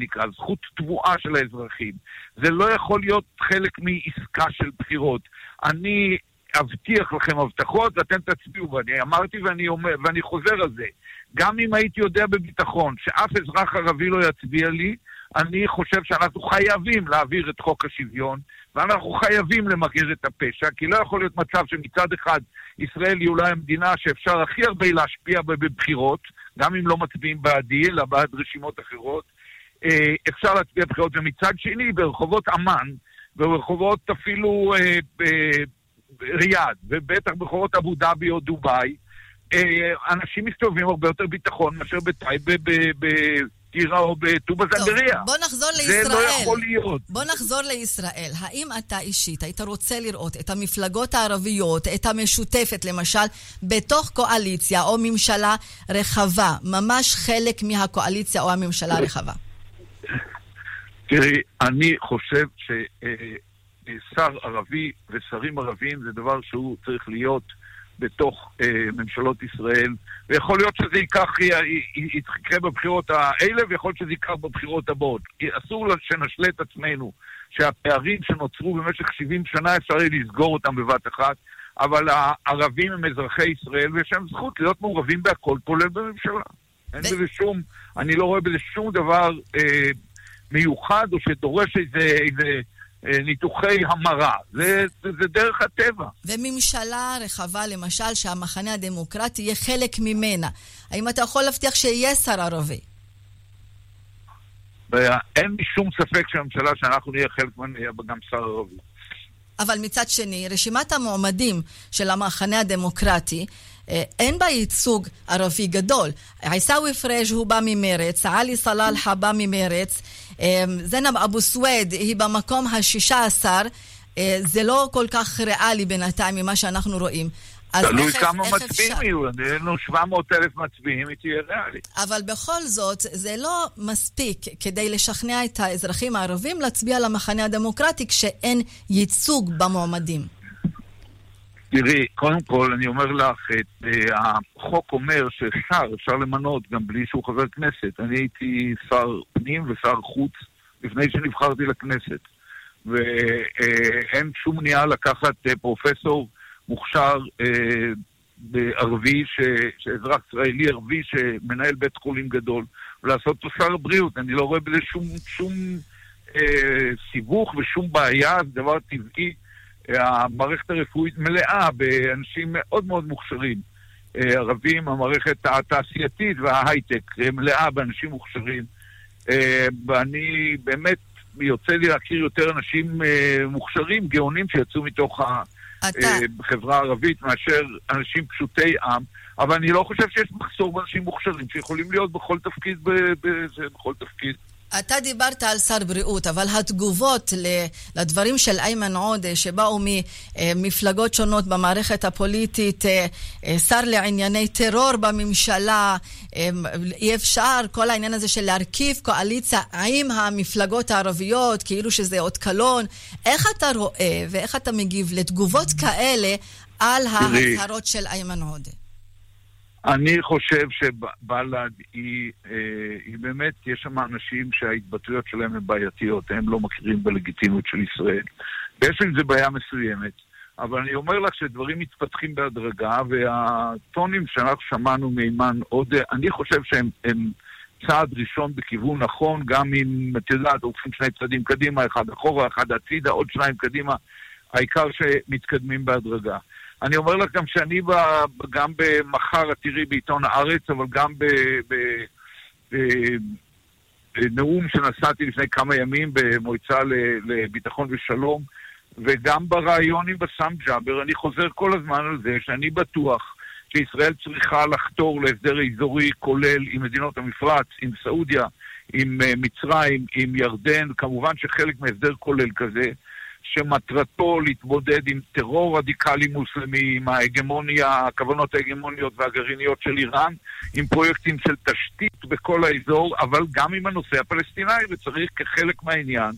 נקרא, זכות תבואה של האזרחים. זה לא יכול להיות חלק מעסקה של בחירות. אני אבטיח לכם הבטחות ואתם תצביעו, ואני אמרתי ואני, אומר, ואני חוזר על זה. גם אם הייתי יודע בביטחון שאף אזרח ערבי לא יצביע לי, אני חושב שאנחנו חייבים להעביר את חוק השוויון, ואנחנו חייבים למגר את הפשע, כי לא יכול להיות מצב שמצד אחד ישראל היא אולי המדינה שאפשר הכי הרבה להשפיע בבחירות, גם אם לא מצביעים בעדי, אלא בעד רשימות אחרות. אה, אפשר להצביע בבחירות, ומצד שני, ברחובות עמאן, ברחובות אפילו אה, ריאד, ובטח ברחובות אבו דאבי או דובאי, אה, אנשים מסתובבים הרבה יותר ביטחון מאשר בטייבה, טירה או בטובא זנגריה. בוא נחזור לישראל. זה לא יכול להיות. בוא נחזור לישראל. האם אתה אישית היית רוצה לראות את המפלגות הערביות, את המשותפת למשל, בתוך קואליציה או ממשלה רחבה, ממש חלק מהקואליציה או הממשלה הרחבה? תראי, אני חושב ששר ערבי ושרים ערבים זה דבר שהוא צריך להיות בתוך אה, ממשלות ישראל, ויכול להיות שזה ייקח, יקרה בבחירות האלה, ויכול להיות שזה ייקח בבחירות הבאות. כי אסור שנשלה את עצמנו שהפערים שנוצרו במשך 70 שנה, אפשר יהיה לסגור אותם בבת אחת, אבל הערבים הם אזרחי ישראל, ויש להם זכות להיות מעורבים בהכל, כולל בממשלה. אין בזה שום, אני לא רואה בזה שום דבר אה, מיוחד, או שדורש איזה... איזה אה, ניתוחי המרה. זה, זה, זה דרך הטבע. וממשלה רחבה, למשל, שהמחנה הדמוקרטי יהיה חלק ממנה. האם אתה יכול להבטיח שיהיה שר ערבי? אין לי שום ספק שהממשלה שאנחנו נהיה חלק ממנה יהיה גם שר ערבי. אבל מצד שני, רשימת המועמדים של המחנה הדמוקרטי אה, אין בה ייצוג ערבי גדול. עיסאווי פריג' הוא בא ממרץ, עלי סלאלחה בא ממרץ, זנב אבו סוויד היא במקום השישה עשר. אה, זה לא כל כך ריאלי בינתיים ממה שאנחנו רואים. תלוי כמה מצביעים יהיו, אין לנו 700 אלף מצביעים, היא תהיה ריאלית. אבל בכל זאת, זה לא מספיק כדי לשכנע את האזרחים הערבים להצביע למחנה הדמוקרטי כשאין ייצוג במועמדים. תראי, קודם כל, אני אומר לך, את, uh, החוק אומר ששר אפשר למנות גם בלי שהוא חבר כנסת. אני הייתי שר פנים ושר חוץ לפני שנבחרתי לכנסת. ואין uh, שום מניעה לקחת uh, פרופסור מוכשר uh, ערבי, ש, שאזרח ישראלי ערבי שמנהל בית חולים גדול, ולעשות אותו שר הבריאות. אני לא רואה בזה שום, שום uh, סיבוך ושום בעיה, זה דבר טבעי. המערכת הרפואית מלאה באנשים מאוד מאוד מוכשרים. אה, ערבים, המערכת התעשייתית וההייטק מלאה באנשים מוכשרים. אה, ואני באמת, יוצא לי להכיר יותר אנשים אה, מוכשרים, גאונים שיצאו מתוך החברה הערבית מאשר אנשים פשוטי עם. אבל אני לא חושב שיש מחסור באנשים מוכשרים שיכולים להיות בכל תפקיד, בכל תפקיד. אתה דיברת על שר בריאות, אבל התגובות לדברים של איימן עודה, שבאו ממפלגות שונות במערכת הפוליטית, אה, אה, שר לענייני טרור בממשלה, אה, אי אפשר, כל העניין הזה של להרכיב קואליציה עם המפלגות הערביות, כאילו שזה אות קלון. איך אתה רואה ואיך אתה מגיב לתגובות כאלה על ההצהרות של איימן עודה? אני חושב שבל"ד היא, אה, היא באמת, יש שם אנשים שההתבטאויות שלהם הן בעייתיות, הם לא מכירים בלגיטימיות של ישראל. ויש עם זה בעיה מסוימת. אבל אני אומר לך שדברים מתפתחים בהדרגה, והטונים שאנחנו שמענו מאימן עוד, אני חושב שהם הם צעד ראשון בכיוון נכון, גם אם, את יודעת, הולכים שני צעדים קדימה, אחד אחורה, אחד הצידה, עוד שניים קדימה, העיקר שמתקדמים בהדרגה. אני אומר לך גם שאני גם במחר, את תראי בעיתון הארץ, אבל גם בנאום שנשאתי לפני כמה ימים במועצה לביטחון ושלום, וגם בריאיון עם בסאם ג'אבר, אני חוזר כל הזמן על זה שאני בטוח שישראל צריכה לחתור להסדר אזורי כולל עם מדינות המפרץ, עם סעודיה, עם אה, מצרים, עם ירדן, כמובן שחלק מהסדר כולל כזה. שמטרתו להתמודד עם טרור רדיקלי מוסלמי, עם ההגמוניה, הכוונות ההגמוניות והגרעיניות של איראן, עם פרויקטים של תשתית בכל האזור, אבל גם עם הנושא הפלסטיני, וצריך כחלק מהעניין,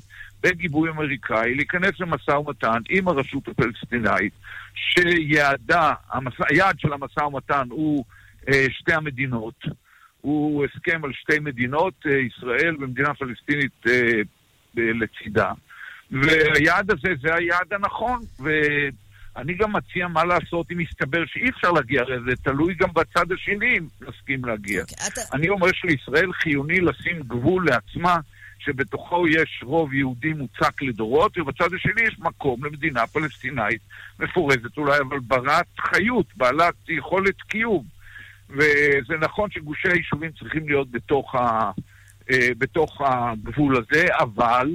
בגיבוי אמריקאי, להיכנס למשא ומתן עם הרשות הפלסטינאית, שיעדה. היעד של המשא ומתן הוא אה, שתי המדינות. הוא הסכם על שתי מדינות, אה, ישראל ומדינה פלסטינית אה, לצידה. והיעד הזה זה היעד הנכון, ואני גם מציע מה לעשות אם יסתבר שאי אפשר להגיע, הרי זה תלוי גם בצד השני אם נסכים להגיע. Okay, אוקיי, אתה... אני אומר שלישראל חיוני לשים גבול לעצמה. שבתוכו יש רוב יהודי מוצק לדורות, ובצד השני יש מקום למדינה פלסטינאית מפורזת אולי, אבל ברת חיות, בעלת יכולת קיום. וזה נכון שגושי היישובים צריכים להיות בתוך, ה, אה, בתוך הגבול הזה, אבל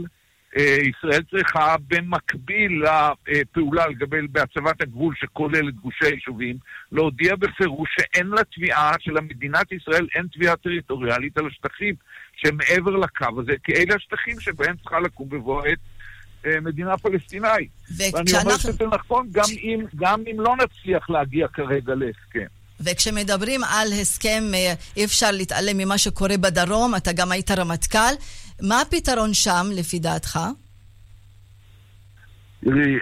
ישראל צריכה במקביל לפעולה לגבי בהצבת הגבול שכולל את גושי היישובים, להודיע בפירוש שאין לה תביעה, שלמדינת ישראל אין תביעה טריטוריאלית על השטחים שמעבר לקו הזה, כי אלה השטחים שבהם צריכה לקום בבוא העת אה, מדינה פלסטינאית. ואני אומר שזה נכון גם אם, גם אם לא נצליח להגיע כרגע להסכם. וכשמדברים על הסכם, אה, אי אפשר להתעלם ממה שקורה בדרום, אתה גם היית רמטכ"ל. מה הפתרון שם, לפי דעתך? תראי,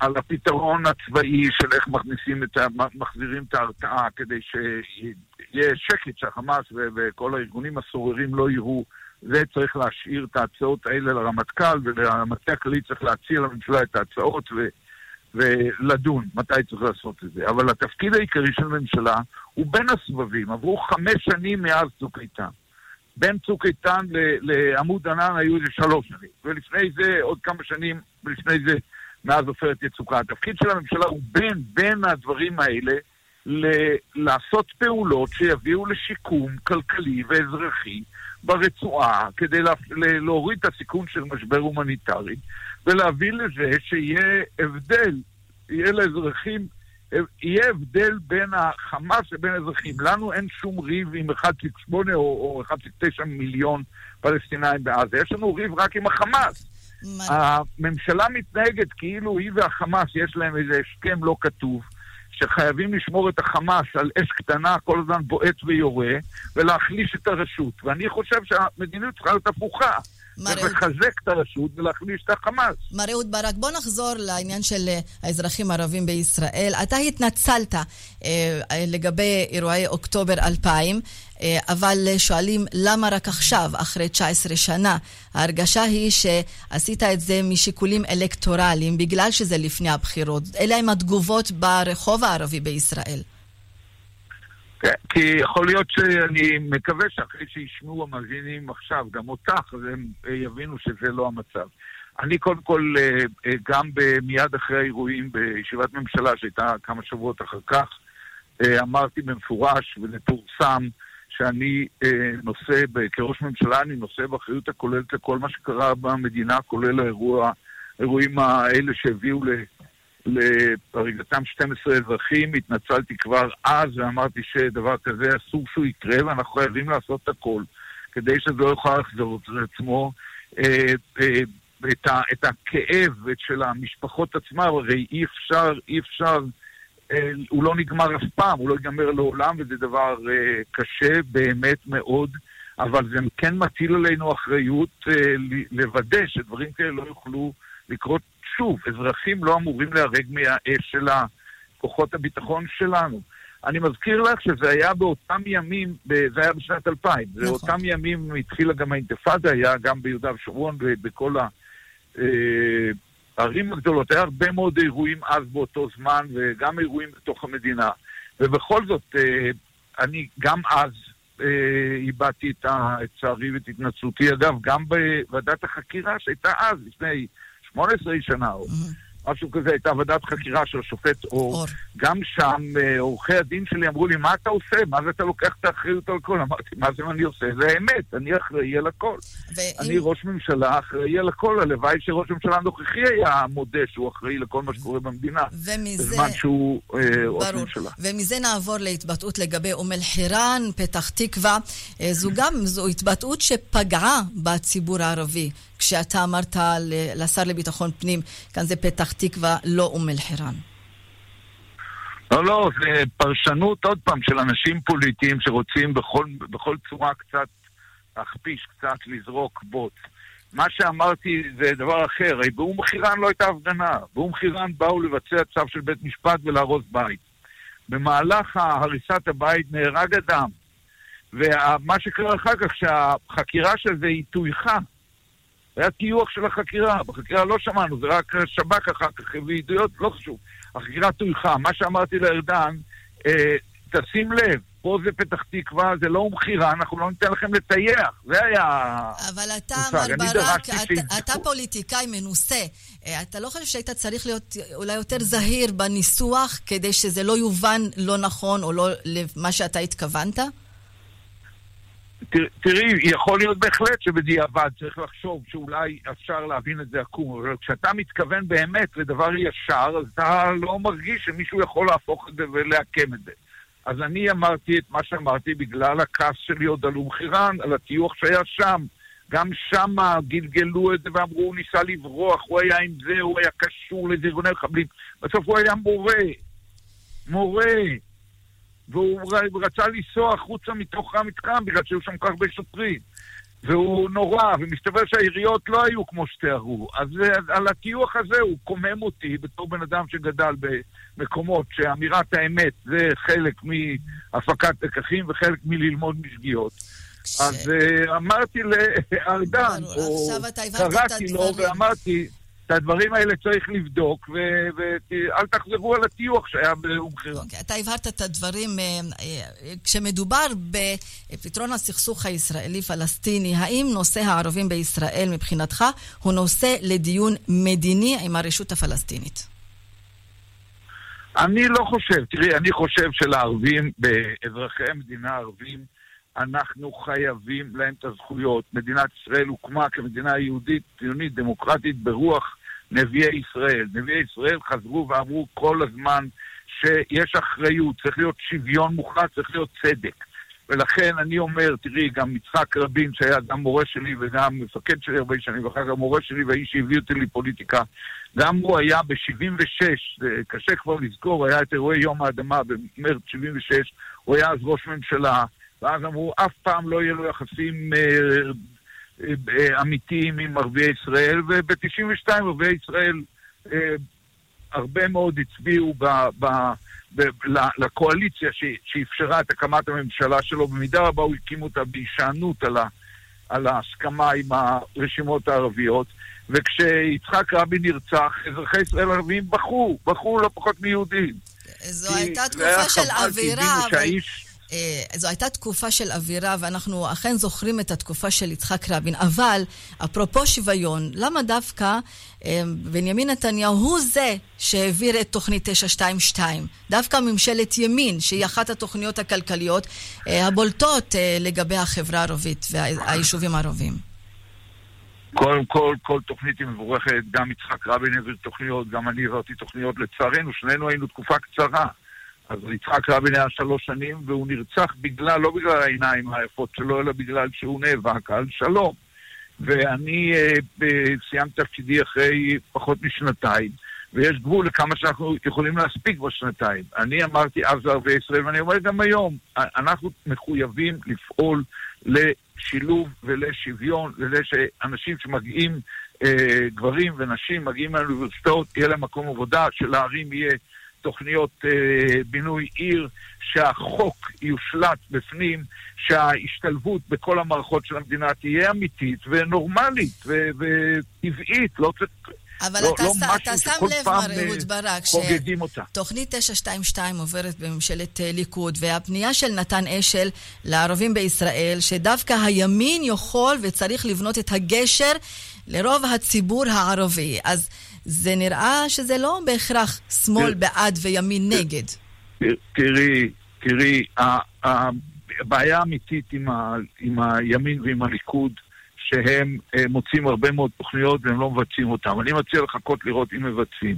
על הפתרון הצבאי של איך מכניסים את ה... מחזירים את ההרתעה כדי שיהיה שקט שהחמאס וכל הארגונים הסוררים לא יראו, זה צריך להשאיר את ההצעות האלה לרמטכ"ל, ולמטה הכללי צריך להציע לממשלה את ההצעות ו... ולדון מתי צריך לעשות את זה. אבל התפקיד העיקרי של הממשלה הוא בין הסבבים. עברו חמש שנים מאז צוק איתן. בין צוק איתן לעמוד ענן היו איזה שלוש שנים. ולפני זה עוד כמה שנים, ולפני זה מאז עופרת יצוקה. התפקיד של הממשלה הוא בין, בין הדברים האלה ל- לעשות פעולות שיביאו לשיקום כלכלי ואזרחי ברצועה כדי לה- להוריד את הסיכון של משבר הומניטרי ולהביא לזה שיהיה הבדל, יהיה לאזרחים, יהיה הבדל בין החמאס לבין האזרחים. לנו אין שום ריב עם 1.8 או, או 1.9 מיליון פלסטינאים בעזה, יש לנו ריב רק עם החמאס. הממשלה מתנהגת כאילו היא והחמאס יש להם איזה הסכם לא כתוב, שחייבים לשמור את החמאס על אש קטנה, כל הזמן בועט ויורה, ולהחליש את הרשות. ואני חושב שהמדיניות צריכה להיות הפוכה. צריך לחזק את הרשות ולהחליש את החמאס. מר אהוד ברק, בוא נחזור לעניין של אה, האזרחים הערבים בישראל. אתה התנצלת אה, לגבי אירועי אוקטובר 2000, אה, אבל שואלים למה רק עכשיו, אחרי 19 שנה. ההרגשה היא שעשית את זה משיקולים אלקטורליים, בגלל שזה לפני הבחירות. אלה הם התגובות ברחוב הערבי בישראל. כן, כי יכול להיות שאני מקווה שאחרי שישמעו המאזינים עכשיו, גם אותך, הם אה, יבינו שזה לא המצב. אני קודם כל, אה, אה, גם מיד אחרי האירועים בישיבת ממשלה שהייתה כמה שבועות אחר כך, אמרתי במפורש ופורסם שאני נושא, כראש ממשלה אני נושא באחריות הכוללת לכל מה שקרה במדינה, כולל האירוע, האירועים האלה שהביאו להריגתם 12 אזרחים, התנצלתי כבר אז ואמרתי שדבר כזה אסור שהוא יקרה ואנחנו חייבים לעשות את הכל כדי שזה לא יוכל לחזור לעצמו. אה, אה, את, ה, את הכאב של המשפחות עצמם, הרי אי אפשר, אי אפשר, אה, הוא לא נגמר אף פעם, הוא לא ייגמר לעולם, וזה דבר קשה באמת מאוד, אבל זה כן מטיל עלינו אחריות לוודא שדברים כאלה לא יוכלו לקרות שוב, אזרחים לא אמורים להרג מהאש של כוחות הביטחון שלנו. אני מזכיר לך שזה היה באותם ימים, זה היה בשנת 2000, נכון. באותם ימים התחילה גם האינתיפאדה, היה גם ביהודה ושומרון ובכל הערים אה, הגדולות. היה הרבה מאוד אירועים אז באותו זמן, וגם אירועים בתוך המדינה. ובכל זאת, אה, אני גם אז אה, איבדתי את צערי ואת התנצלותי. אגב, גם בוועדת החקירה שהייתה אז, לפני 18 שנה, או משהו כזה, הייתה ועדת חקירה של השופט אור. גם שם אה, עורכי הדין שלי אמרו לי, מה אתה עושה? מה זה אתה לוקח את האחריות על הכל? אמרתי, מה זה אני עושה? זה האמת, אני אחראי על הכל. אני ראש ממשלה אחראי על הכל. הלוואי שראש ממשלה הנוכחי היה מודה שהוא אחראי לכל מה שקורה במדינה. ומזה... בזמן שהוא אה, ראש ממשלה. ומזה נעבור להתבטאות לגבי אום אל-חיראן, פתח תקווה. אה, זו גם, זו התבטאות שפגעה בציבור הערבי. כשאתה אמרת לשר לביטחון פנים, כאן זה פתח תקווה, לא אום אל-חיראן. לא, לא, זה פרשנות, עוד פעם, של אנשים פוליטיים שרוצים בכל, בכל צורה קצת להכפיש, קצת לזרוק בוץ. מה שאמרתי זה דבר אחר, הרי באום חירן לא הייתה הפגנה. באום חירן באו לבצע צו של בית משפט ולהרוס בית. במהלך הריסת הבית נהרג אדם. ומה שקרה אחר כך, שהחקירה של זה היא טויחה. היה טיוח של החקירה, בחקירה לא שמענו, זה רק שב"כ אחר כך הביא עדויות, לא חשוב. החקירה טויחה. מה שאמרתי לארדן, אה, תשים לב, פה זה פתח תקווה, זה לא אום חירה, אנחנו לא ניתן לכם לטייח. זה היה... אבל אתה, מר ברק, אתה, אתה פוליטיקאי מנוסה. אה, אתה לא חושב שהיית צריך להיות אולי יותר זהיר בניסוח כדי שזה לא יובן לא נכון או לא למה שאתה התכוונת? תראי, יכול להיות בהחלט שבדיעבד צריך לחשוב שאולי אפשר להבין את זה עקום, אבל כשאתה מתכוון באמת לדבר ישר, אז אתה לא מרגיש שמישהו יכול להפוך את זה ולעקם את זה. אז אני אמרתי את מה שאמרתי בגלל הכעס שלי עוד על אום חירן, על הטיוח שהיה שם. גם שם גלגלו את זה ואמרו, הוא ניסה לברוח, הוא היה עם זה, הוא היה קשור לאיזה ארגוני מחבלים. בסוף הוא היה מורה. מורה. והוא רצה לנסוע החוצה מתוך המתחם בגלל שהיו שם כל כך הרבה שוטרים. והוא נורא, ומסתבר שהעיריות לא היו כמו שתיארו. אז על הטיוח הזה הוא קומם אותי בתור בן אדם שגדל במקומות שאמירת האמת זה חלק מהפקת לקחים וחלק מללמוד משגיאות. ש... אז uh, אמרתי לארדן, או קראתי לו ואמרתי, את הדברים האלה צריך לבדוק, ואל תחזרו על הטיוח שהיה באום חירן. Okay, אתה הבהרת את הדברים. אה, אה, כשמדובר בפתרון הסכסוך הישראלי-פלסטיני, האם נושא הערבים בישראל מבחינתך הוא נושא לדיון מדיני עם הרשות הפלסטינית? אני לא חושב. תראי, אני חושב שלערבים, באזרחי המדינה הערבים, אנחנו חייבים להם את הזכויות. מדינת ישראל הוקמה כמדינה יהודית, ציונית, דמוקרטית, ברוח נביאי ישראל. נביאי ישראל חזרו ואמרו כל הזמן שיש אחריות, צריך להיות שוויון מוחלט, צריך להיות צדק. ולכן אני אומר, תראי, גם יצחק רבין, שהיה גם מורה שלי וגם מפקד שלי הרבה שנים, ואחר כך מורה שלי והאיש שהביא אותי לפוליטיקה, גם הוא היה ב-76, קשה כבר לזכור, היה את אירועי יום האדמה במרץ 76, הוא היה אז ראש ממשלה, ואז אמרו, אף פעם לא יהיו לו יחסים אה, אה, אמיתיים עם ערביי ישראל, וב-92 ערביי ישראל אה, הרבה מאוד הצביעו ב... ב לקואליציה שאפשרה את הקמת הממשלה שלו, במידה רבה הוא הקים אותה בהישענות על, על ההסכמה עם הרשימות הערביות, וכשיצחק רבין נרצח, אזרחי ישראל הערבים בכו, בכו לא פחות מיהודים. זו הייתה תקופה של אווירה, אבל... שהאיש... אה, זו הייתה תקופה של אווירה, ואנחנו אכן זוכרים את התקופה של יצחק רבין. אבל, אפרופו שוויון, למה דווקא אה, בנימין נתניהו הוא זה שהעביר את תוכנית 922? דווקא ממשלת ימין, שהיא אחת התוכניות הכלכליות אה, הבולטות לגבי החברה הערבית והיישובים הערביים. קודם כל, כל תוכנית היא מבורכת, גם יצחק רבין העביר תוכניות, גם אני העברתי תוכניות, לצערנו, שנינו היינו תקופה קצרה. אז יצחק רבין היה שלוש שנים, והוא נרצח בגלל, לא בגלל העיניים היפות שלו, אלא בגלל שהוא נאבק על שלום. ואני אה, סיימתי תפקידי אחרי פחות משנתיים, ויש גבול לכמה שאנחנו יכולים להספיק בשנתיים. אני אמרתי אז לערביי ישראל, ואני אומר גם היום, אנחנו מחויבים לפעול לשילוב ולשוויון, ולשאנשים שמגיעים, אה, גברים ונשים, מגיעים לאוניברסיטאות, יהיה להם מקום עבודה, שלערים יהיה... תוכניות אה, בינוי עיר, שהחוק יושלט בפנים, שההשתלבות בכל המערכות של המדינה תהיה אמיתית ונורמלית וטבעית, לא צריך... אבל לא, אתה, לא אתה שם לב, מר אה, אהוד ברק, שתוכנית 922 עוברת בממשלת אה, ליכוד, והפנייה של נתן אשל לערבים בישראל, שדווקא הימין יכול וצריך לבנות את הגשר לרוב הציבור הערבי. אז זה נראה שזה לא בהכרח שמאל בעד וימין נגד. תראי, תראי, הבעיה האמיתית עם, ה, עם הימין ועם הליכוד, שהם אה, מוצאים הרבה מאוד תוכניות והם לא מבצעים אותן. אני מציע לחכות לראות אם מבצעים.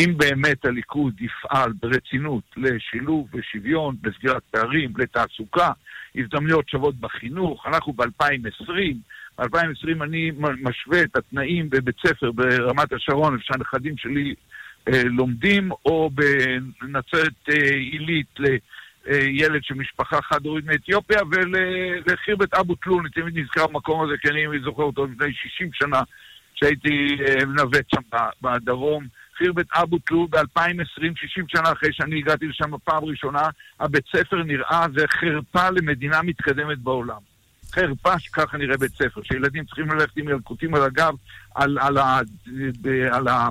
אם באמת הליכוד יפעל ברצינות לשילוב ושוויון, לסגירת פערים, לתעסוקה, הזדמנויות שוות בחינוך, אנחנו ב-2020, ב-2020 אני משווה את התנאים בבית ספר ברמת השרון, איפה שהנכדים שלי אה, לומדים, או בנצרת אה, עילית לילד של משפחה חד-הורית מאתיופיה, ולחירבת אבו תלול, אני תמיד נזכר במקום הזה, כי אני זוכר אותו לפני 60 שנה, שהייתי אה, מנווט שם בדרום. חירבת אבו תלול ב-2020, 60 שנה אחרי שאני הגעתי לשם בפעם ראשונה, הבית ספר נראה, זה חרפה למדינה מתקדמת בעולם. חרפה שככה נראה בית ספר, שילדים צריכים ללכת עם ילקוטים על הגב, על, על ה... על ה...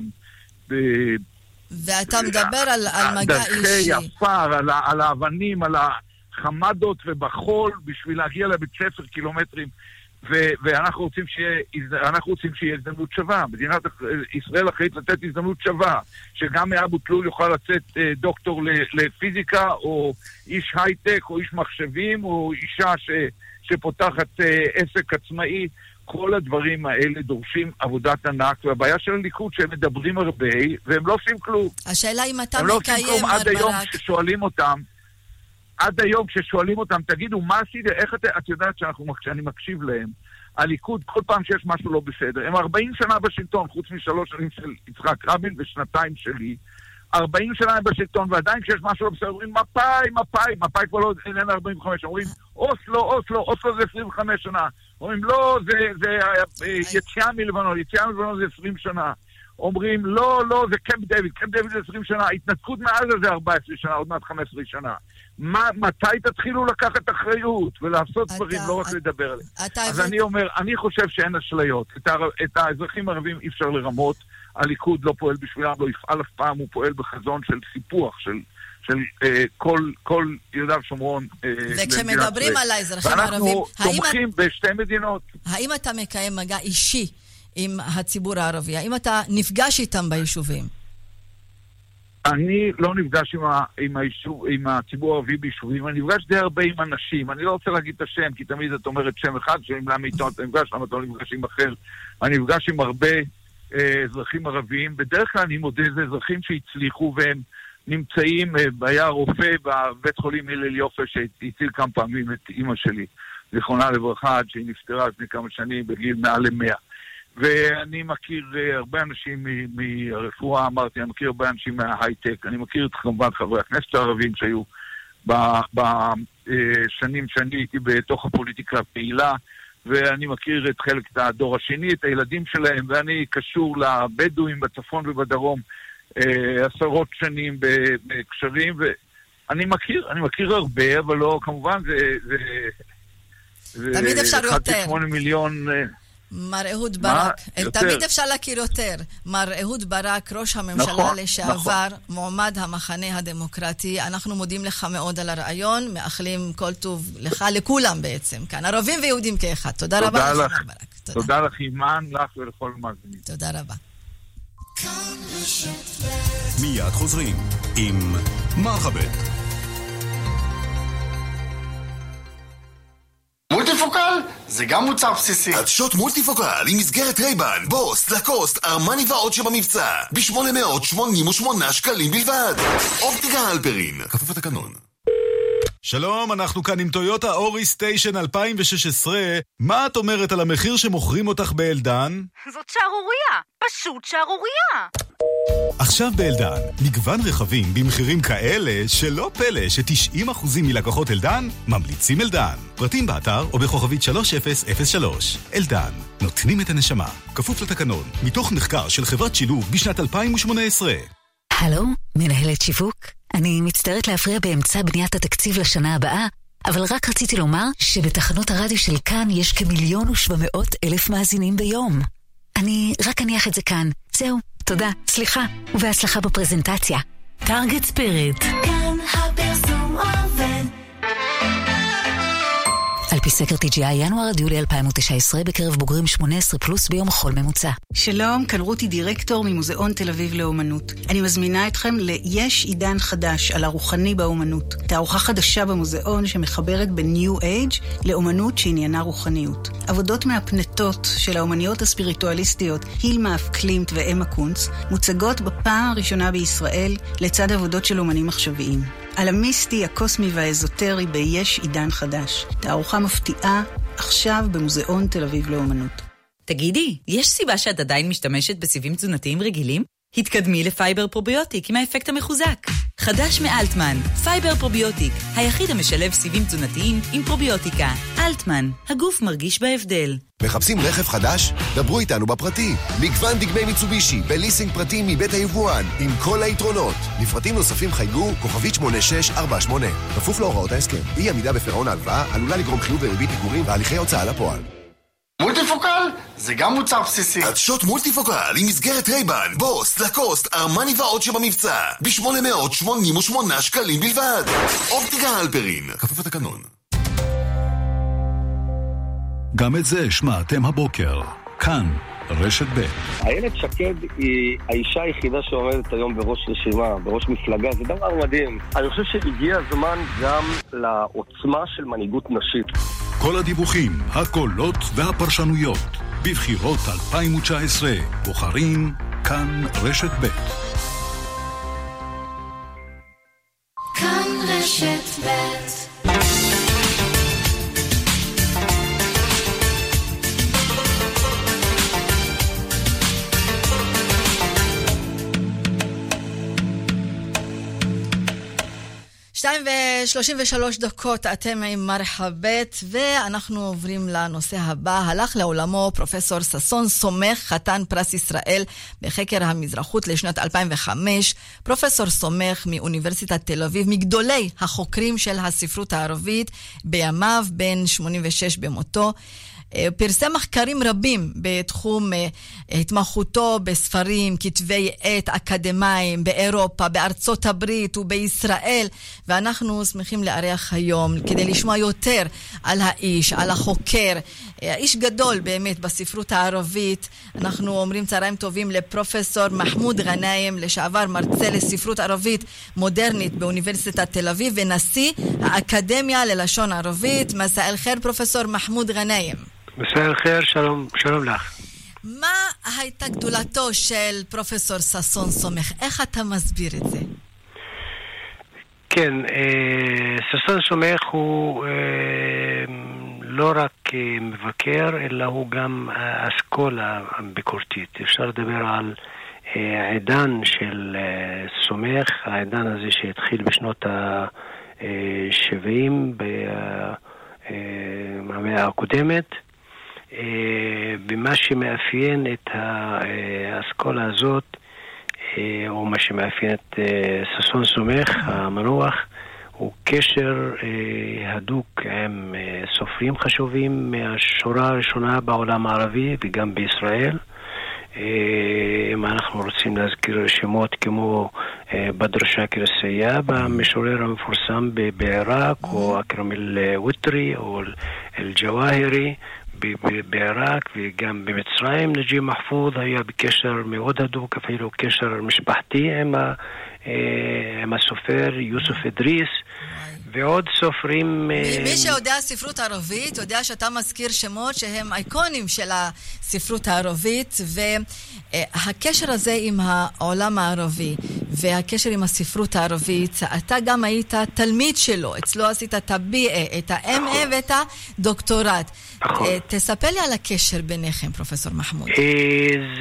ואתה מדבר על, על מגע אישי. עפר, על, על האבנים, על החמדות ובחול, בשביל להגיע לבית ספר קילומטרים. ו- ואנחנו רוצים שיהיה, רוצים שיהיה הזדמנות שווה. מדינת ישראל אחראית לתת הזדמנות שווה, שגם מאבו תלול יוכל לצאת אה, דוקטור לפיזיקה, או איש הייטק, או איש מחשבים, או אישה ש- שפותחת אה, עסק עצמאי. כל הדברים האלה דורשים עבודת ענק, והבעיה של הליכוד שהם מדברים הרבה, והם לא עושים כלום. השאלה אם אתה מקיים, מר ברק... הם לא עושים כלום עד היום כששואלים אותם, עד היום כששואלים אותם, תגידו, מה עשית, איך את... את יודעת שאני מקשיב להם, הליכוד, כל פעם שיש משהו לא בסדר, הם 40 שנה בשלטון, חוץ משלוש שנים של יצחק רבין ושנתיים שלי, 40 שנה הם בשלטון, ועדיין כשיש משהו לא בסדר, אומרים מפא"י, מפא"י, מפא"י כבר לא איננה 45, אומרים אוסלו, אוסלו, אוסלו זה 25 שנה. אומרים לא, זה, זה אה, יציאה מלבנון, יציאה מלבנון זה 20 שנה. אומרים לא, לא, זה קמפ דיוויד, קמפ דיוויד זה 20 שנה, התנתקות מעזה זה 14 שנה, עוד מעט 15 שנה. מה, מתי תתחילו לקחת אחריות ולעשות אתה, דברים, לא רק אתה, לדבר עליהם? אז הבאת... אני אומר, אני חושב שאין אשליות. את, הר... את האזרחים הערבים אי אפשר לרמות. הליכוד לא פועל בשבילם, לא יפעל אף פעם, הוא פועל בחזון של סיפוח, של, של אה, כל, כל יהודה ושומרון. אה, וכשמדברים על האזרחים הערבים, ואנחנו תומכים את... בשתי מדינות. האם אתה מקיים מגע אישי עם הציבור הערבי? האם אתה נפגש איתם ביישובים? אני לא נפגש עם, ה, עם, היישוב, עם הציבור הערבי ביישובים, אני נפגש די הרבה עם אנשים. אני לא רוצה להגיד את השם, כי תמיד את אומרת שם אחד, שאם למה איתו אתה נפגש, למה אתה לא נפגש עם אחר. אני נפגש עם הרבה אזרחים ערביים. בדרך כלל אני מודה, זה אזרחים שהצליחו והם נמצאים, אה, היה רופא בבית חולים הלל יופי שהציל כמה פעמים את אימא שלי, זיכרונה לברכה, עד שהיא נפטרה לפני כמה שנים בגיל מעל למאה. ואני מכיר uh, הרבה אנשים מהרפואה, אמרתי, אני מכיר הרבה אנשים מההייטק, אני מכיר את כמובן חברי הכנסת הערבים שהיו בשנים שאני הייתי בתוך הפוליטיקה הפעילה, ואני מכיר את חלק, את הדור השני, את הילדים שלהם, ואני קשור לבדואים בצפון ובדרום uh, עשרות שנים בקשרים, ואני מכיר, אני מכיר הרבה, אבל לא, כמובן, זה... זה תמיד אפשר יותר. 1.8 מיליון... מר אהוד ברק, תמיד אפשר להכיר יותר. מר אהוד ברק, ראש הממשלה נכון, לשעבר, נכון. מועמד המחנה הדמוקרטי, אנחנו מודים לך מאוד על הרעיון, מאחלים כל טוב לך, לכולם בעצם, כאן, ערבים ויהודים כאחד. תודה, תודה רבה לך, מר ברק. תודה. תודה לך, אימן, לך ולכל מאזינים. תודה רבה. מיד חוזרים עם מרחבת. מולטיפוקל זה גם מוצר בסיסי. עדשות מולטיפוקל עם מסגרת רייבן, בוס, לקוסט, ארמני ועוד שבמבצע. ב-888 שקלים בלבד. אופטיקה הלפרין, כפוף לתקנון. שלום, אנחנו כאן עם טויוטה אורי סטיישן 2016. מה את אומרת על המחיר שמוכרים אותך באלדן? זאת שערורייה, פשוט שערורייה. עכשיו באלדן, מגוון רכבים במחירים כאלה שלא פלא ש-90% מלקוחות אלדן ממליצים אלדן. פרטים באתר או בכוכבית 3003. אלדן, נותנים את הנשמה. כפוף לתקנון, מתוך מחקר של חברת שילוב בשנת 2018. הלו, מנהלת שיווק? אני מצטערת להפריע באמצע בניית התקציב לשנה הבאה, אבל רק רציתי לומר שבתחנות הרדיו של כאן יש כמיליון ושבע מאות אלף מאזינים ביום. אני רק אניח את זה כאן. זהו, תודה, סליחה, ובהצלחה בפרזנטציה. טארגט ספיריט. כאן פי סקר TGI ינואר עד יולי 2019 בקרב בוגרים 18 פלוס ביום חול ממוצע. שלום, כאן רותי דירקטור ממוזיאון תל אביב לאומנות. אני מזמינה אתכם ל"יש עידן חדש" על הרוחני באומנות. תערוכה חדשה במוזיאון שמחברת בין ניו אייג' לאומנות שעניינה רוחניות. עבודות מהפנטות של האומניות הספיריטואליסטיות הילמה אף ואמה קונץ מוצגות בפעם הראשונה בישראל לצד עבודות של אומנים עכשוויים. על המיסטי, הקוסמי והאזוטרי ב"יש עידן חדש". תערוכה מפתיעה, עכשיו במוזיאון תל אביב לאומנות. תגידי, יש סיבה שאת עדיין משתמשת בסיבים תזונתיים רגילים? התקדמי לפייבר פרוביוטיק עם האפקט המחוזק. חדש מאלטמן, פייבר פרוביוטיק, היחיד המשלב סיבים תזונתיים עם פרוביוטיקה. אלטמן, הגוף מרגיש בהבדל. מחפשים רכב חדש? דברו איתנו בפרטי. מגוון דגמי מיצובישי בליסינג פרטי מבית היבואן, עם כל היתרונות. לפרטים נוספים חייגו כוכבית 8648. כפוף להוראות ההסכם. אי עמידה בפירעון ההלוואה עלולה לגרום חיוב וריבית פיגורים והליכי הוצאה לפועל. מולטיפוקל? זה גם מוצר בסיסי. עדשות מולטיפוקל עם מסגרת רייבן, בוס, לקוסט, ארמני ועוד שבמבצע. ב-888 שקלים בלבד. אופטיקה הלפרין, כפוף לתקנון. גם את זה שמעתם הבוקר. כאן, רשת ב'. איילת שקד היא האישה היחידה שעומדת היום בראש רשימה, בראש מפלגה, זה דבר מדהים. אני חושב שהגיע הזמן גם לעוצמה של מנהיגות נשית. כל הדיווחים, הקולות והפרשנויות. בבחירות 2019, בוחרים כאן רשת ב'. כאן רשת ב' שתיים ושלושים ושלוש דקות, אתם עם מרחבת, ואנחנו עוברים לנושא הבא. הלך לעולמו פרופסור ששון סומך, חתן פרס ישראל בחקר המזרחות לשנת 2005. פרופסור סומך מאוניברסיטת תל אביב, מגדולי החוקרים של הספרות הערבית, בימיו, בן 86 במותו. פרסם מחקרים רבים בתחום התמחותו בספרים, כתבי עת אקדמיים באירופה, בארצות הברית ובישראל, ואנחנו שמחים לארח היום כדי לשמוע יותר על האיש, על החוקר, איש גדול באמת בספרות הערבית. אנחנו אומרים צהריים טובים לפרופסור מחמוד גנאים, לשעבר מרצה לספרות ערבית מודרנית באוניברסיטת תל אביב ונשיא האקדמיה ללשון ערבית. מסע אל חיר פרופסור מחמוד גנאים. מסע אל-חיר, שלום, שלום לך. מה הייתה גדולתו של פרופסור ששון סומך? איך אתה מסביר את זה? כן, ששון סומך הוא לא רק מבקר, אלא הוא גם אסכולה ביקורתית. אפשר לדבר על עידן של סומך, העידן הזה שהתחיל בשנות ה-70 במאה הקודמת. במה שמאפיין את האסכולה הזאת, או מה שמאפיין את ששון סומך, המנוח, הוא קשר הדוק עם סופרים חשובים מהשורה הראשונה בעולם הערבי וגם בישראל. אם אנחנו רוצים להזכיר שמות כמו בדר שאקר א-סיאב, המשורר המפורסם בעיראק, או אכרם אל-ותרי, או אל-ג'וואהרי. בעיראק וגם במצרים נגיב מחפוז היה בקשר מאוד הדוק, אפילו קשר משפחתי עם, ה, עם הסופר יוסוף אדריס ועוד סופרים... מי שיודע ספרות ערבית יודע שאתה מזכיר שמות שהם אייקונים של הספרות הערבית והקשר הזה עם העולם הערבי והקשר עם הספרות הערבית, אתה גם היית תלמיד שלו, אצלו עשית את ה-BA, את ה-MA ואת הדוקטורט. נכון. תספר לי על הקשר ביניכם, פרופסור מחמוד.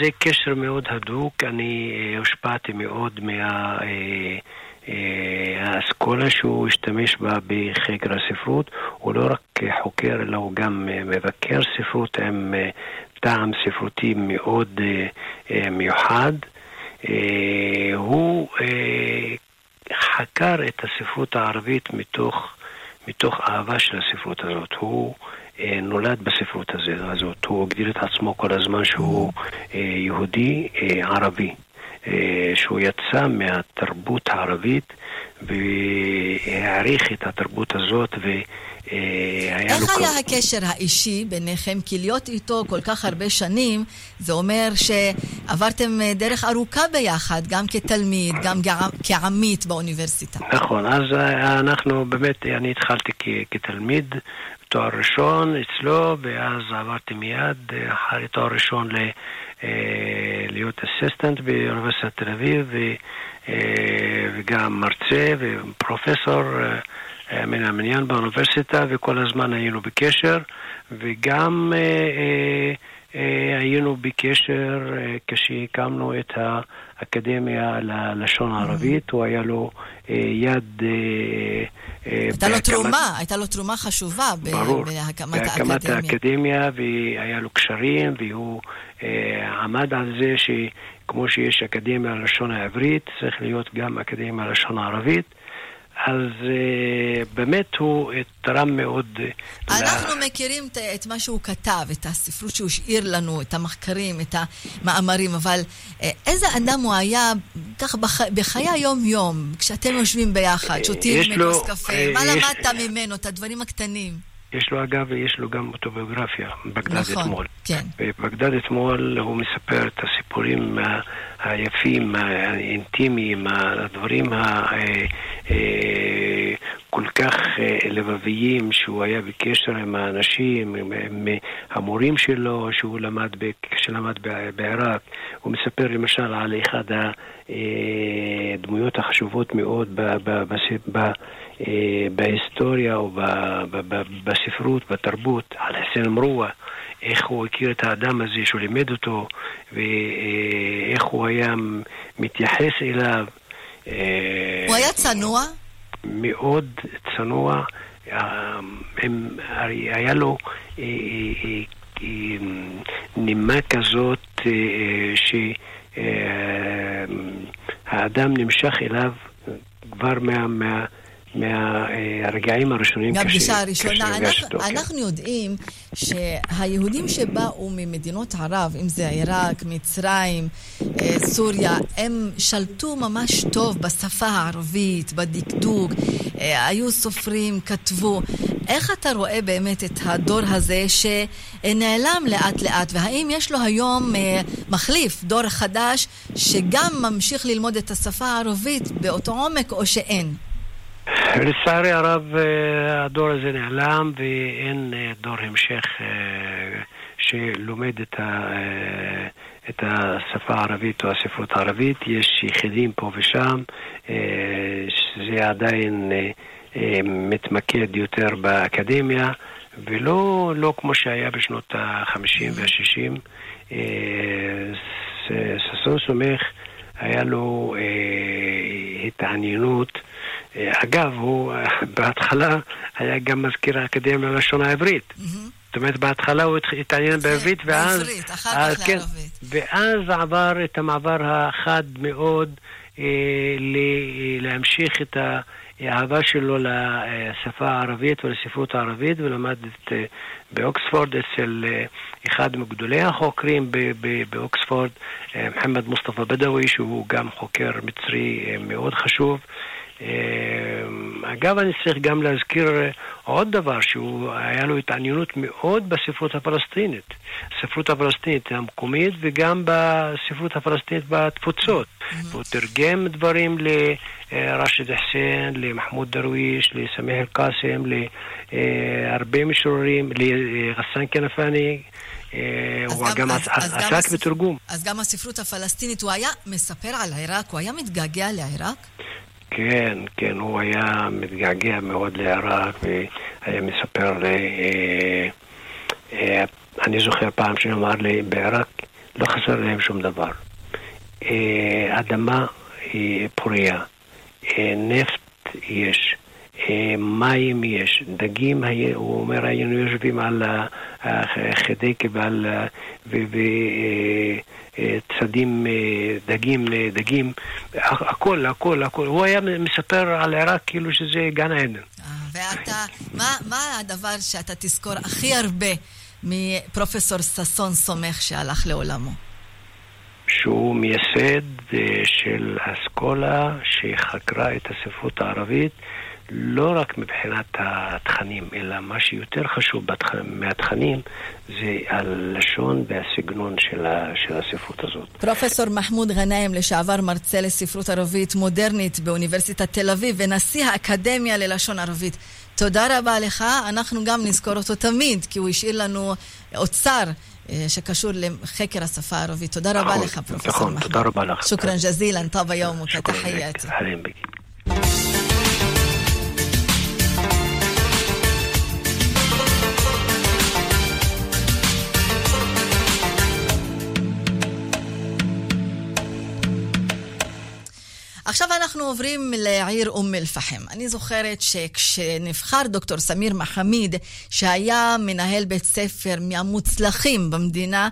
זה קשר מאוד הדוק, אני הושפעתי מאוד מה... האסכולה שהוא השתמש בה בחקר הספרות, הוא לא רק חוקר, אלא הוא גם מבקר ספרות עם טעם ספרותי מאוד מיוחד. הוא חקר את הספרות הערבית מתוך, מתוך אהבה של הספרות הזאת. הוא נולד בספרות הזאת, הוא הגדיר את עצמו כל הזמן שהוא יהודי ערבי. שהוא יצא מהתרבות הערבית והעריך את התרבות הזאת והיה לו... איך היה הקשר האישי ביניכם? כי להיות איתו כל כך הרבה שנים, זה אומר שעברתם דרך ארוכה ביחד, גם כתלמיד, גם כעמית באוניברסיטה. נכון, אז אנחנו באמת, אני התחלתי כתלמיד תואר ראשון אצלו, ואז עברתי מיד אחרי תואר ראשון ל... להיות אסיסטנט באוניברסיטת תל אביב וגם מרצה ופרופסור מן המניין באוניברסיטה וכל הזמן היינו בקשר וגם אה, היינו בקשר אה, כשהקמנו את האקדמיה ללשון הערבית, הוא היה לו אה, יד... הייתה לו תרומה, הייתה לו תרומה חשובה בהקמת האקדמיה. בהקמת האקדמיה, והיה לו קשרים, והוא עמד על זה שכמו שיש אקדמיה ללשון העברית, צריך להיות גם אקדמיה ללשון הערבית. אז uh, באמת הוא תרם מאוד... Uh, אנחנו לה... מכירים את, את מה שהוא כתב, את הספרות שהוא השאיר לנו, את המחקרים, את המאמרים, אבל איזה אדם הוא היה, ככה בח... בחיי היום-יום, כשאתם יושבים ביחד, שותים מכוס קפה, מה יש... למדת ממנו, את הדברים הקטנים? יש לו אגב, יש לו גם אוטוביוגרפיה, בגדד נכון, אתמול. כן. בבגדד אתמול הוא מספר את הסיפורים היפים, האינטימיים, הדברים ה... אה, כל כך אה, לבביים, שהוא היה בקשר עם האנשים, עם, המורים שלו, שהוא למד, כשלמד בעיראק. הוא מספר למשל על אחד הדמויות החשובות מאוד ב, ב, ב, ב, בהיסטוריה או בספרות, בתרבות, על חסן מרוע. איך הוא הכיר את האדם הזה, שהוא לימד אותו, ואיך הוא היה מתייחס אליו. הוא היה צנוע? מאוד צנוע. הם, היה לו אה, אה, אה, נימה כזאת שהאדם נמשך אליו כבר מה... מה מהרגעים הראשונים גם פגישה הראשונה. אנחנו, כן. אנחנו יודעים שהיהודים שבאו ממדינות ערב, אם זה עיראק, מצרים, אה, סוריה, הם שלטו ממש טוב בשפה הערבית, בדקדוק, אה, היו סופרים, כתבו. איך אתה רואה באמת את הדור הזה שנעלם לאט לאט, והאם יש לו היום אה, מחליף, דור חדש, שגם ממשיך ללמוד את השפה הערבית באותו עומק או שאין? לצערי הרב אה, הדור הזה נעלם ואין אה, דור המשך אה, שלומד את, ה, את השפה הערבית או הספרות הערבית. יש יחידים פה ושם, שזה עדיין מתמקד יותר באקדמיה, ולא לא כמו שהיה בשנות ה-50 וה-60. ששון סומך היה לו התעניינות אגב, הוא אה, בהתחלה היה גם מזכיר האקדמיה ללשון העברית. זאת אומרת, בהתחלה הוא התעניין בעברית, ואז... בעברית, אחר כך כן, לערבית. ואז עבר את המעבר החד מאוד אה, להמשיך את האהבה שלו לשפה הערבית ולספרות הערבית, ולמד את, באוקספורד אצל אחד מגדולי החוקרים באוקספורד, מוחמד מוסטפא בדווי, שהוא גם חוקר מצרי מאוד חשוב. אה, אגב, אני צריך גם להזכיר עוד דבר, שהוא, היה לו התעניינות מאוד בספרות הפלסטינית. הספרות הפלסטינית המקומית וגם בספרות הפלסטינית בתפוצות. הוא תרגם דברים לרשד חסיין, למחמוד דרוויש, לסמיח אל-קאסם, להרבה משוררים, לרסאן כנפאני. הוא גם עסק בתרגום. אז גם הספרות הפלסטינית, הוא היה מספר על עיראק? הוא היה מתגעגע לעיראק? כן, כן, הוא היה מתגעגע מאוד לעיראק והיה מספר לי, אה, אה, אני זוכר פעם שהוא אמר לי, בעיראק לא חסר להם שום דבר. אה, אדמה היא פוריה, נפט יש, מים יש, דגים, הוא אומר, היינו יושבים על החדקה ועל... צדים, אה, דגים, אה, דגים, הכל, הכל, הכל. הוא היה מספר על עיראק כאילו שזה גן עדן. אה, ואתה, מה, מה הדבר שאתה תזכור הכי הרבה מפרופסור ששון סומך שהלך לעולמו? שהוא מייסד של אסכולה שחקרה את הספרות הערבית לא רק מבחינת התכנים, אלא מה שיותר חשוב בתכ... מהתכנים זה הלשון והסגנון של, ה... של הספרות הזאת. פרופסור מחמוד גנאים, לשעבר מרצה לספרות ערבית מודרנית באוניברסיטת תל אביב ונשיא האקדמיה ללשון ערבית. תודה רבה לך, אנחנו גם נזכור אותו תמיד, כי הוא השאיר לנו אוצר אה, שקשור לחקר השפה הערבית. תודה רבה נכון, לך, פרופסור נכון, מחמוד. תודה רבה לך. שוכרן ג'זילן, טוב היום וכתחייתי. עכשיו אנחנו עוברים לעיר אום אל-פחם. אני זוכרת שכשנבחר דוקטור סמיר מחמיד, שהיה מנהל בית ספר מהמוצלחים במדינה,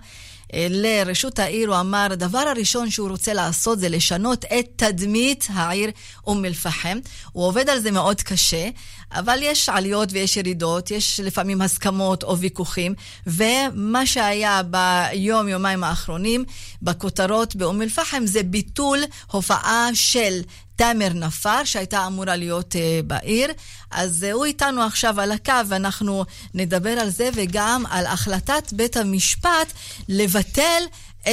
אה, לרשות העיר, הוא אמר, הדבר הראשון שהוא רוצה לעשות זה לשנות את תדמית העיר אום אל-פחם. הוא עובד על זה מאוד קשה, אבל יש עליות ויש ירידות, יש לפעמים הסכמות או ויכוחים, ומה שהיה ביום-יומיים האחרונים בכותרות באום אל-פחם זה ביטול הופעה של תאמר נפאר, שהייתה אמורה להיות uh, בעיר. אז uh, הוא איתנו עכשיו על הקו, ואנחנו נדבר על זה, וגם על החלטת בית המשפט לבטל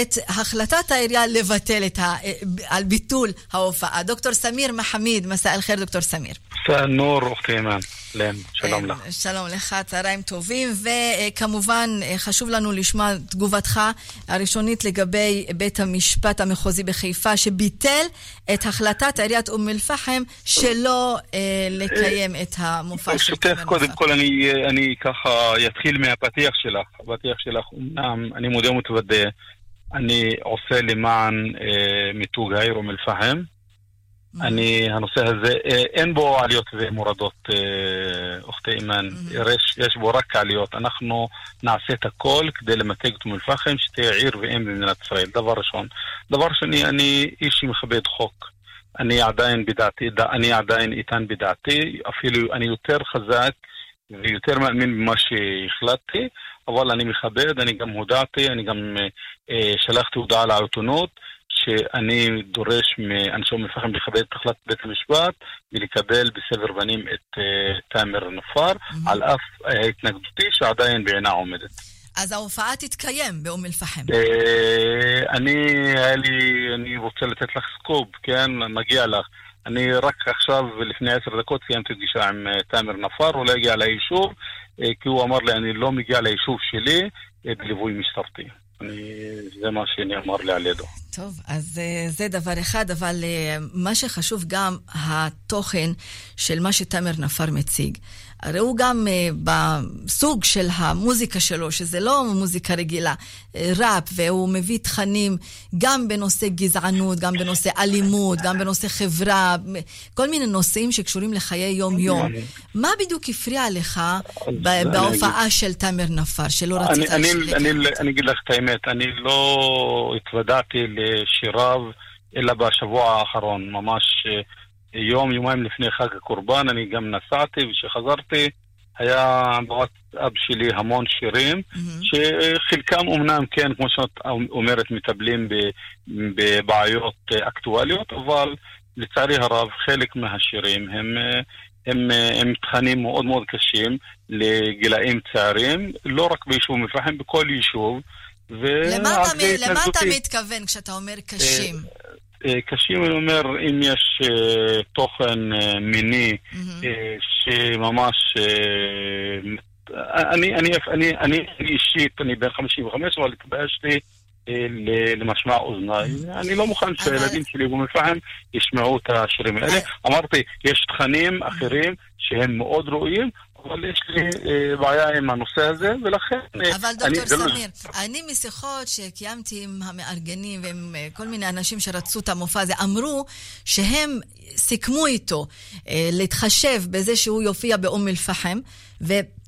את החלטת העירייה לבטל את ה... על ביטול ההופעה. דוקטור סמיר מחמיד, מסע אל-חיר, דוקטור סמיר. מסע נור, אוכתי. שלום לך. שלום לך, צהריים טובים, וכמובן חשוב לנו לשמוע תגובתך הראשונית לגבי בית המשפט המחוזי בחיפה, שביטל את החלטת עיריית אום אל-פחם שלא אה, לקיים את המופע של ברשותך, קודם כל אני, אני ככה אתחיל מהפתיח שלך. הפתיח שלך, אמנם אני מודה ומתוודה. אני עושה למען אה, מיתוג העיר אום אל-פחם. אני, הנושא הזה, אה, אין בו עליות ומורדות, אה, אוכתי אימאן. Mm-hmm. יש, יש בו רק עליות. אנחנו נעשה את הכל כדי למתג את אום אל-פחם, שתהיה עיר ואם במדינת ישראל, דבר ראשון. דבר שני, אני איש שמכבד חוק. אני עדיין בדעתי, אני עדיין איתן בדעתי, אפילו אני יותר חזק ויותר מאמין במה שהחלטתי, אבל אני מכבד, אני גם הודעתי, אני גם אה, שלחתי הודעה לעיתונות, שאני דורש מאנשי אום אל-פחם לכבד את החלטת בית המשפט ולקבל בסבר פנים את אה, תאמר נפאר, mm-hmm. על אף התנגדותי שעדיין בעינה עומדת. אז ההופעה תתקיים באום אל-פחם. אה, אני, היה לי, אני רוצה לתת לך סקופ, כן? מגיע לך. אני רק עכשיו, לפני עשר דקות, סיימתי פגישה עם אה, תאמר נפאר, הוא לא הגיע ליישוב, אה, כי הוא אמר לי, אני לא מגיע ליישוב שלי אה, בליווי משטרתי. זה מה שנאמר לי על ידו. טוב, אז זה דבר אחד, אבל מה שחשוב גם, התוכן של מה שתאמר נפאר מציג. הרי הוא גם uh, בסוג של המוזיקה שלו, שזה לא מוזיקה רגילה, אה, ראפ, והוא מביא תכנים גם בנושא גזענות, גם בנושא אלימות, גם בנושא חברה, כל מיני נושאים שקשורים לחיי יום-יום. מה בדיוק הפריע לך בהופעה של תאמר נפאר, שלא רצית? אני אגיד לך את האמת, אני לא התוודעתי לשיריו, אלא בשבוע האחרון, ממש... אה, יום, יומיים לפני חג הקורבן, אני גם נסעתי וכשחזרתי היה בוואטסאפ שלי המון שירים, mm-hmm. שחלקם אמנם, כן, כמו שאת אומרת, מטפלים בבעיות אקטואליות, אבל לצערי הרב, חלק מהשירים הם, הם, הם תכנים מאוד מאוד קשים לגילאים צעירים, לא רק ביישוב מפרחם, בכל יישוב. למה אתה, למה אתה מתכוון כשאתה אומר קשים? אה, קשים, אני אומר, אם יש uh, תוכן uh, מיני שממש... אני, אני, אני, אני, אני אישית, אני בן 55, אבל התביישתי למשמע אוזניי. אני לא מוכן שהילדים שלי באום אל-פחם ישמעו את השירים האלה. אמרתי, יש תכנים אחרים שהם מאוד ראויים, אבל יש לי אה, בעיה עם הנושא הזה, ולכן... אה, אבל דוקטור אני, סמיר, לא... אני משיחות שקיימתי עם המארגנים ועם אה, כל מיני אנשים שרצו את המופע הזה, אמרו שהם סיכמו איתו להתחשב בזה שהוא יופיע באום אל-פחם,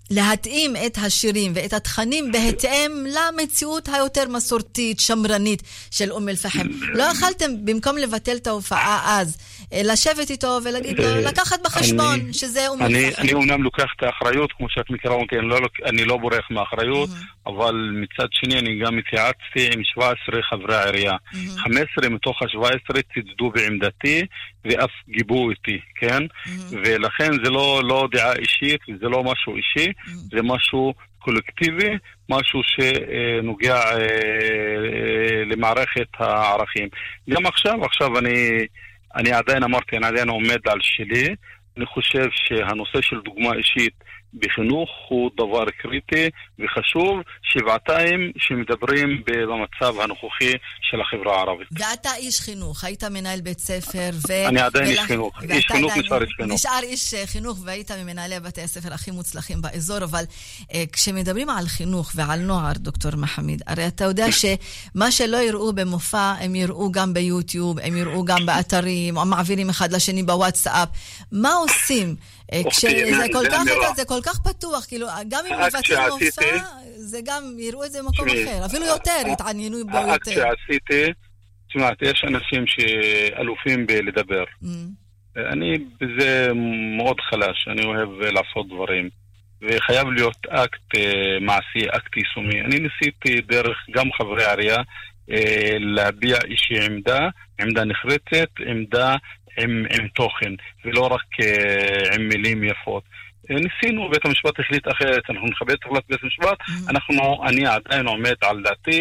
להתאים את השירים ואת התכנים בהתאם למציאות היותר מסורתית, שמרנית של אום אל-פחם. לא יכלתם, במקום לבטל את ההופעה אז, לשבת איתו ולהגיד לו, אה, לקחת בחשבון שזה אום אל-פחם. אני אומנם לוקח את האחריות, כמו שאת מכירה אותי, אני לא, אני לא בורח מאחריות, אבל מצד שני אני גם התייעצתי עם 17 חברי העירייה. 15 מתוך ה-17 צידדו בעמדתי ואף גיבו אותי, כן? ולכן זה לא, לא דעה אישית וזה לא משהו אישי, זה משהו קולקטיבי, משהו שנוגע אה, אה, למערכת הערכים. גם עכשיו, עכשיו אני, אני עדיין אמרתי, אני עדיין עומד על שלי. אני חושב שהנושא של דוגמה אישית בחינוך הוא דבר קריטי וחשוב שבעתיים שמדברים במצב הנוכחי של החברה הערבית. ואתה איש חינוך, היית מנהל בית ספר, ו... אני עדיין איש חינוך. איש חינוך נשאר איש חינוך. נשאר איש אה, חינוך, והיית ממנהלי בתי הספר הכי מוצלחים באזור, אבל אה, כשמדברים על חינוך ועל נוער, דוקטור מחמיד, הרי אתה יודע שמה שלא יראו במופע, הם יראו גם ביוטיוב, הם יראו גם באתרים, מעבירים אחד לשני בוואטסאפ. מה עושים? אה, אוקיי, כשזה זה כל כך. זה כל כך פתוח, כאילו, גם אם האקט מבצעים מופע, זה גם יראו את זה במקום אחר, אפילו יותר, יתעניינו בו יותר. שעשיתי, תשמעת, יש אנשים שאלופים בלדבר. Mm. אני בזה מאוד חלש, אני אוהב לעשות דברים. וחייב להיות אקט אה, מעשי, אקט יישומי. אני ניסיתי דרך גם חברי עירייה אה, להביע איזושהי עמדה, עמדה נחרצת, עמדה עם, עם תוכן, ולא רק אה, עם מילים יפות. אה, ניסינו, בית המשפט החליט אחרת, אנחנו נכבד את החלטת בית המשפט, אנחנו, אני עדיין עומד על דעתי,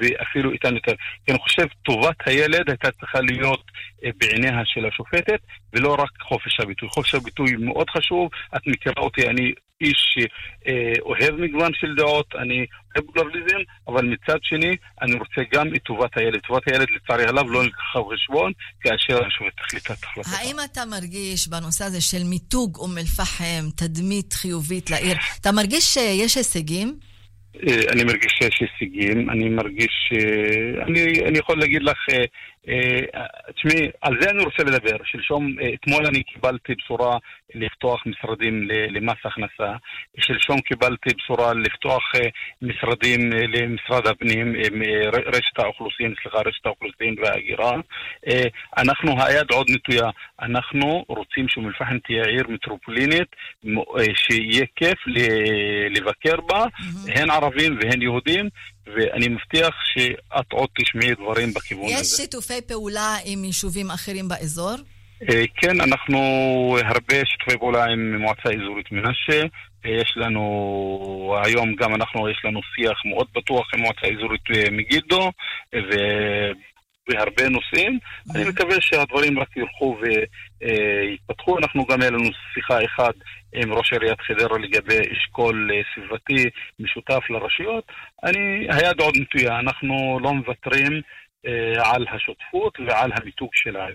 ואפילו איתן יותר. כי אני חושב, טובת הילד הייתה צריכה להיות אה, בעיניה של השופטת, ולא רק חופש הביטוי. חופש הביטוי מאוד חשוב, את מכירה אותי, אני איש שאוהב מגוון של דעות, אני אוהב פלורליזם, אבל מצד שני, אני רוצה גם את טובת הילד. טובת הילד, לצערי הרב, לא נלקחה בחשבון, כאשר השופט החליטה את ההחלטה. האם אתה מרגיש בנושא הזה של מיתוג אום אל-פחם, תדמית חיובית לעיר, אתה מרגיש שיש הישגים? אה, אני מרגיש שיש הישגים, אני מרגיש... אה, אני, אני יכול להגיד לך, אה, תשמעי, על זה אני רוצה לדבר. שלשום, אה, אתמול אני קיבלתי בשורה לפתוח משרדים למס הכנסה. שלשום קיבלתי בשורה לפתוח אה, משרדים אה, למשרד הפנים, אה, רשת האוכלוסין, סליחה, רשת האוכלוסין וההגירה. אה, אנחנו, היד עוד נטויה. אנחנו רוצים שאום אל-פחם תהיה עיר מטרופולינית, אה, שיהיה כיף לבקר בה, הן ערבים והן יהודים, ואני מבטיח שאת עוד תשמעי דברים בכיוון יש הזה. שיתופי פעולה עם יישובים אחרים באזור? אה, כן, אנחנו הרבה שיתופי פעולה עם מועצה אזורית מנשה. אה, יש לנו, היום גם אנחנו, יש לנו שיח מאוד פתוח עם מועצה אזורית אה, מגידו, ובהרבה נושאים. אני מקווה שהדברים רק ילכו ויתפתחו. אנחנו גם, היה לנו שיחה אחת עם ראש עיריית חדרה לגבי אשכול אה, סביבתי משותף לרשויות. אני, היד עוד נטויה, אנחנו לא מוותרים אה, על השותפות ועל המיתוג של העיר.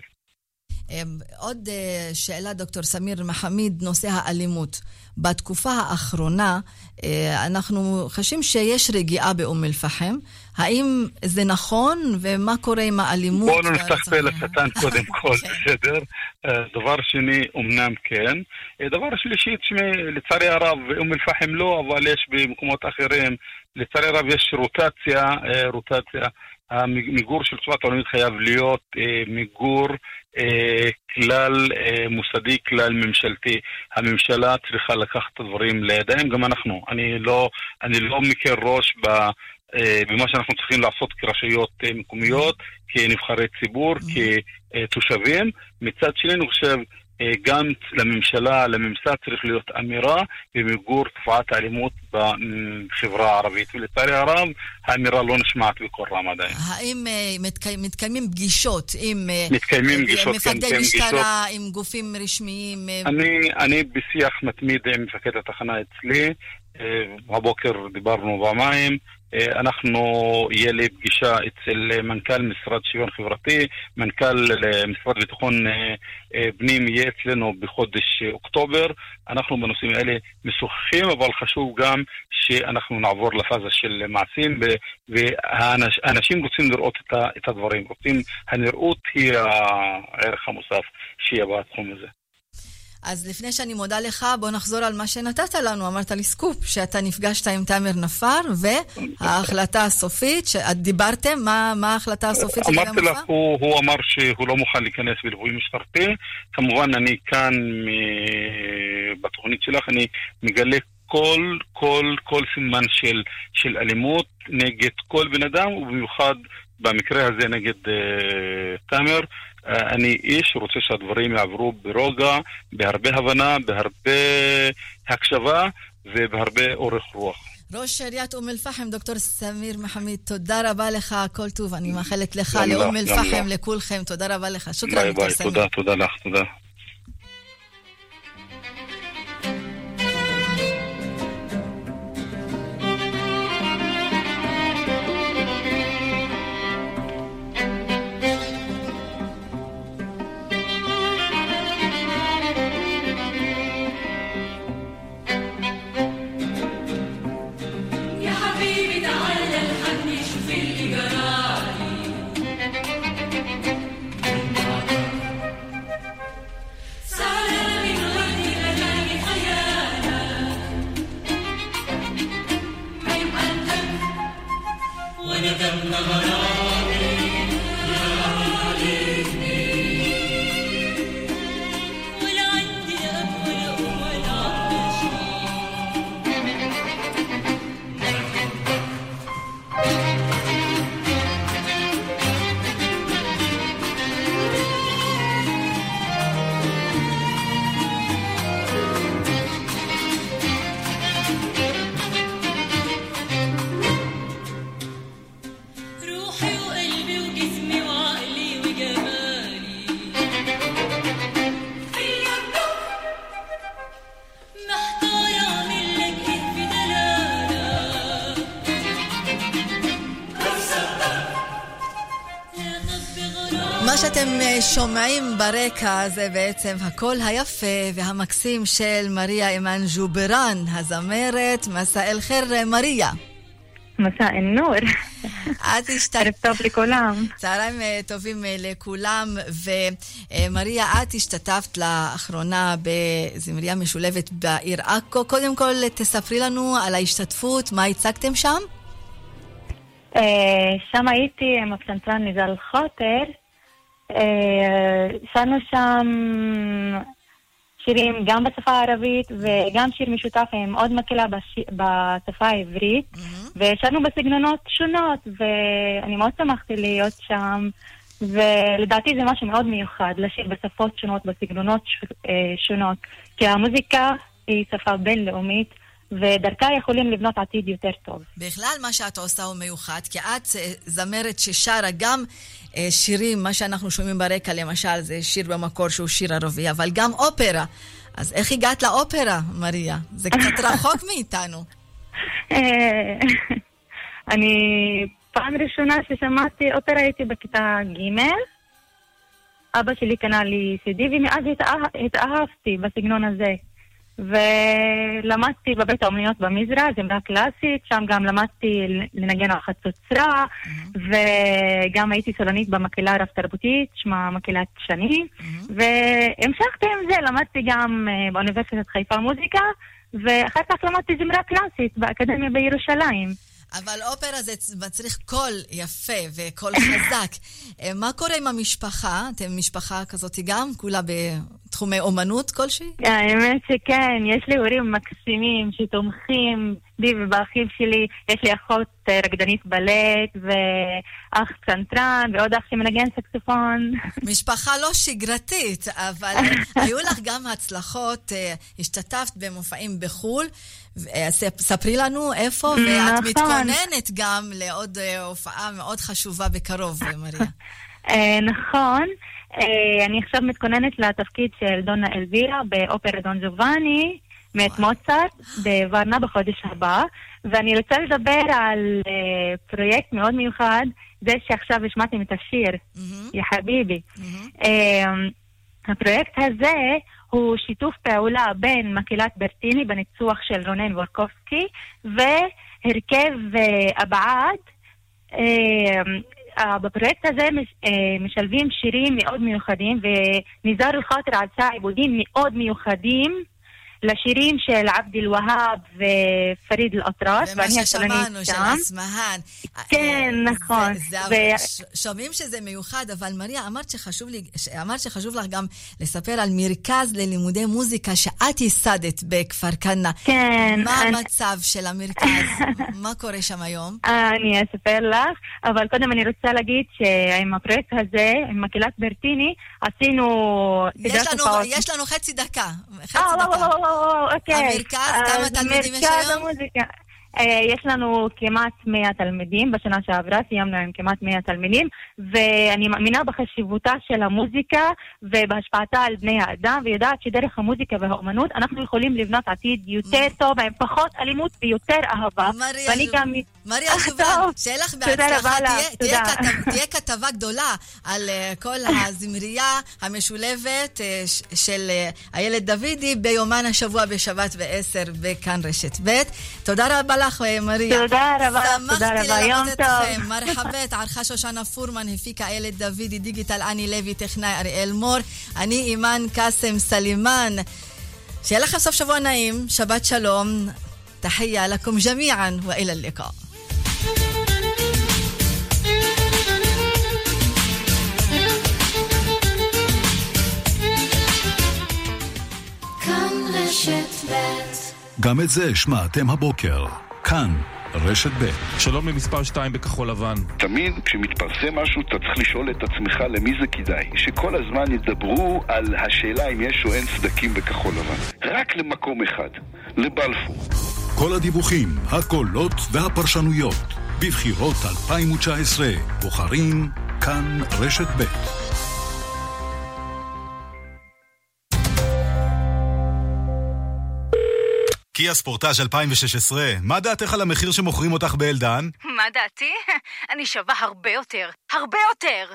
עוד אה, שאלה, דוקטור סמיר מחמיד, נושא האלימות. בתקופה האחרונה אה, אנחנו חשים שיש רגיעה באום אל-פחם. האם זה נכון, ומה קורה עם האלימות? בואו לא נפתח פה לשטן קודם כל, בסדר? אה, דבר שני, אמנם כן. אה, דבר שלישי, תשמעי, לצערי הרב, אום אל-פחם לא, אבל יש במקומות אחרים, לצערי הרב יש רוטציה, רוטציה. המיגור של צבא התורנית חייב להיות אה, מיגור אה, כלל אה, מוסדי, כלל ממשלתי. הממשלה צריכה לקחת את הדברים לידיים, גם אנחנו. אני לא, אני לא מקל ראש ב... אה, במה שאנחנו צריכים לעשות כרשויות אה, מקומיות, כנבחרי ציבור, כתושבים. מצד שני, אני חושב, גם לממשלה, לממסד, צריך להיות אמירה במיגור תופעת האלימות בחברה הערבית. ולצערי הרב, האמירה לא נשמעת בקול רם עדיין. האם אה, מתקי- מתקיימים פגישות עם אה, מתקיימים אה, פגישות, כן, מפקדי מתקיימים משטרה, עם גופים רשמיים? אה, אני, אני בשיח מתמיד עם מפקד התחנה אצלי. אה, הבוקר דיברנו פעמיים. אה, אנחנו, יהיה לי פגישה אצל מנכ"ל משרד שוויון חברתי, מנכ"ל אה, משרד לביטחון פנים יהיה אצלנו בחודש אוקטובר. אנחנו בנושאים האלה משוחחים, אבל חשוב גם שאנחנו נעבור לפאזה של מעשים, והאנשים רוצים לראות את הדברים, רוצים, הנראות היא הערך המוסף שיהיה בתחום הזה. אז לפני שאני מודה לך, בוא נחזור על מה שנתת לנו. אמרת לי סקופ, שאתה נפגשת עם תאמר נפאר, וההחלטה הסופית, שאת דיברתם, מה, מה ההחלטה הסופית אמרתי המופע? לך, הוא, הוא אמר שהוא לא מוכן להיכנס בליווי משטרתי. כמובן, אני כאן מ- בתוכנית שלך, אני מגלה כל, כל, כל סימן של, של אלימות נגד כל בן אדם, ובמיוחד במקרה הזה נגד אה, תאמר. אה, אני איש רוצה שהדברים יעברו ברוגע, בהרבה הבנה, בהרבה הקשבה ובהרבה אורך רוח. ראש עיריית אום אל-פחם, דוקטור סמיר מחמיד, תודה רבה לך, כל טוב. אני מאחלת לך, לאום אל-פחם. לכולכם. תודה רבה לך. שוכרן, דוקטור סמיר. תודה, תודה לך, תודה. שומעים ברקע זה בעצם הקול היפה והמקסים של מריה אימן ג'ובראן, הזמרת מסא אל-חיר אה, מריה. מסא אל-נור. את השתתפת... ערב טוב לכולם. צהריים אה, טובים לכולם, ומריה, את השתתפת לאחרונה בזמריה משולבת בעיר עכו. קודם כל, תספרי לנו על ההשתתפות, מה הצגתם שם? שם הייתי עם הפסנתרן ניזל חוטר. שרנו שם שירים גם בשפה הערבית וגם שיר משותף עם עוד מקהלה בש... בשפה העברית mm-hmm. ושרנו בסגנונות שונות ואני מאוד שמחתי להיות שם ולדעתי זה משהו מאוד מיוחד לשיר בשפות שונות, בסגנונות ש... שונות כי המוזיקה היא שפה בינלאומית ודרכה יכולים לבנות עתיד יותר טוב. בכלל מה שאת עושה הוא מיוחד, כי את זמרת ששרה גם שירים, מה שאנחנו שומעים ברקע למשל, זה שיר במקור שהוא שיר ערבי, אבל גם אופרה. אז איך הגעת לאופרה, מריה? זה קצת רחוק מאיתנו. אני, פעם ראשונה ששמעתי אופרה הייתי בכיתה ג', אבא שלי קנה לי סידי, ומאז התאהבתי בסגנון הזה. ולמדתי בבית האומנויות במזרע, זמרה קלאסית, שם גם למדתי לנגן על חצוצרה, mm-hmm. וגם הייתי סולנית במקהלה רב-תרבותית, שמה מקהלת שני, mm-hmm. והמשכתי עם זה, למדתי גם uh, באוניברסיטת חיפה מוזיקה, ואחר כך למדתי זמרה קלאסית באקדמיה בירושלים. אבל אופרה זה מצריך קול יפה וקול חזק. אה, מה קורה עם המשפחה? אתם משפחה כזאת גם? כולה בתחומי אומנות כלשהי? האמת שכן, יש לי הורים מקסימים שתומכים בי ובאחיו שלי. יש לי אחות אה, רקדנית בלט ואח פסנתרן ועוד אח שמנגן סקסופון. משפחה לא שגרתית, אבל היו לך גם הצלחות, אה, השתתפת במופעים בחו"ל. ספרי לנו איפה, ואת נכון. מתכוננת גם לעוד הופעה מאוד חשובה בקרוב, מריה. נכון. אני עכשיו מתכוננת לתפקיד של דונה אלבירה באופרה דון ג'ובאני. מאת מוצרט בוורנה בחודש הבא, ואני רוצה לדבר על uh, פרויקט מאוד מיוחד, זה שעכשיו השמעתם את השיר. יא חביבי. Uh, הפרויקט הזה הוא שיתוף פעולה בין מקהלת ברטיני בניצוח של רונן וורקובסקי והרכב אבעד. Uh, בפרויקט הזה uh, משלבים שירים מאוד מיוחדים וניזאר אל-חאטר עשה עיבודים מאוד מיוחדים לשירים של עבד אל-והאב ופריד אל-אטרש. ומה ששמענו של אסמהאן. כן, נכון. זה, זה, ו... שומעים שזה מיוחד, אבל מריה, אמרת שחשוב, לי, אמרת שחשוב לך גם לספר על מרכז ללימודי מוזיקה שאת ייסדת בכפר כנא. כן. מה אני... המצב של המרכז? מה קורה שם היום? אני אספר לך, אבל קודם אני רוצה להגיד שעם הפרויקט הזה, עם מקהלת ברטיני, עשינו... יש לנו, יש לנו חצי דקה. חצי דקה. אוקיי. המרכז, כמה תלמידים יש היום? המוזיקה. יש לנו כמעט 100 תלמידים, בשנה שעברה סיימנו עם כמעט 100 תלמידים, ואני מאמינה בחשיבותה של המוזיקה ובהשפעתה על בני האדם, ויודעת שדרך המוזיקה והאומנות אנחנו יכולים לבנות עתיד יותר טוב, עם פחות אלימות ויותר אהבה. ואני גם... מריה אה, שובל, שיהיה לך בהצלחה. תהיה כתבה גדולה על אה, כל הזמרייה המשולבת אה, של איילת דוידי ביומן השבוע בשבת ב-10 בכאן רשת ב'. תודה רבה לך, מריה. תודה רבה, תודה רבה, יום טוב. מרחבת, ערכה שושנה פורמן, הפיקה איילת דוידי, דיגיטל אני לוי, טכנאי אריאל מור. אני אימאן קאסם סלימאן. שיהיה לך סוף שבוע נעים, שבת שלום. תחייה לכם ג'מיען ואילה לקה. גם את זה שמעתם הבוקר. כאן, רשת ב'. שלום למספר 2 בכחול לבן. תמיד כשמתפרסם משהו אתה צריך לשאול את עצמך למי זה כדאי. שכל הזמן ידברו על השאלה אם יש או אין סדקים בכחול לבן. רק למקום אחד, לבלפור. כל הדיווחים, הקולות והפרשנויות. בבחירות 2019, בוחרים כאן רשת ב'. קיה ספורטאז' 2016, מה דעתך על המחיר שמוכרים אותך באלדן? מה דעתי? אני שווה הרבה יותר. הרבה יותר!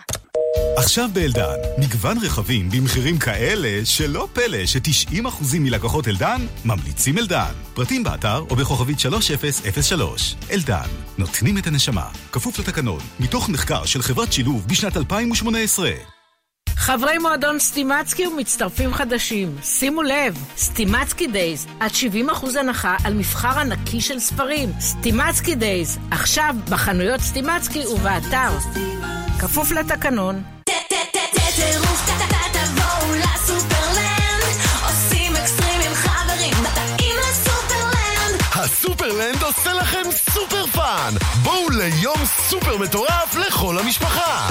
עכשיו באלדן, מגוון רכבים במחירים כאלה שלא פלא ש-90% מלקוחות אלדן ממליצים אלדן. פרטים באתר או בכוכבית 3003. אלדן, נותנים את הנשמה, כפוף לתקנון, מתוך מחקר של חברת שילוב בשנת 2018. חברי מועדון סטימצקי ומצטרפים חדשים, שימו לב, סטימצקי days, עד 70% הנחה על מבחר ענקי של ספרים. סטימצקי days, עכשיו בחנויות סטימצקי ובאתר. כפוף לתקנון. טירוף, תבואו לסופרלנד, עושים אקסטרים עם חברים, באים לסופרלנד. הסופרלנד עושה לכם סופר fun! בואו ליום סופר מטורף לכל המשפחה!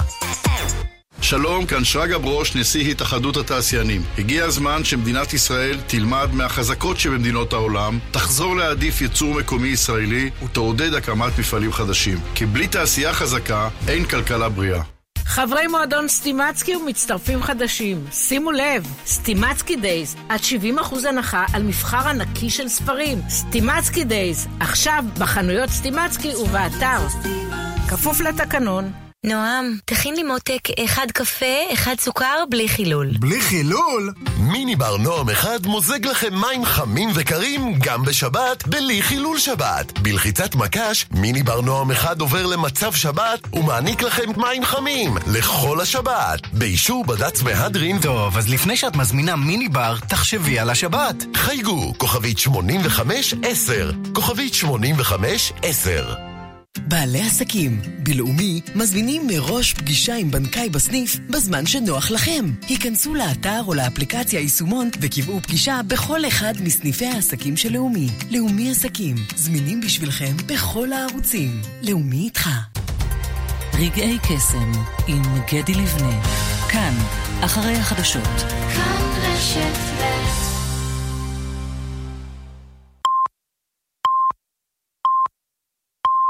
שלום, כאן שרגא ברוש, נשיא התאחדות התעשיינים. הגיע הזמן שמדינת ישראל תלמד מהחזקות שבמדינות העולם, תחזור להעדיף ייצור מקומי ישראלי ותעודד הקמת מפעלים חדשים. כי בלי תעשייה חזקה, אין כלכלה בריאה. חברי מועדון סטימצקי ומצטרפים חדשים, שימו לב, סטימצקי days, עד 70% הנחה על מבחר ענקי של ספרים. סטימצקי days, עכשיו בחנויות סטימצקי ובאתר. כפוף לתקנון. נועם, תכין לי מותק אחד קפה, אחד סוכר, בלי חילול. בלי חילול? מיני בר נועם אחד מוזג לכם מים חמים וקרים גם בשבת, בלי חילול שבת. בלחיצת מקש, מיני בר נועם אחד עובר למצב שבת ומעניק לכם מים חמים לכל השבת. באישור בד"ץ מהדרין... טוב, אז לפני שאת מזמינה מיני בר, תחשבי על השבת. חייגו, כוכבית 85-10. כוכבית 85-10. בעלי עסקים, בלאומי, מזמינים מראש פגישה עם בנקאי בסניף בזמן שנוח לכם. היכנסו לאתר או לאפליקציה יישומון וקבעו פגישה בכל אחד מסניפי העסקים של לאומי. לאומי עסקים, זמינים בשבילכם בכל הערוצים. לאומי איתך. רגעי קסם עם גדי לבנה. כאן, אחרי החדשות. כאן רשת ב'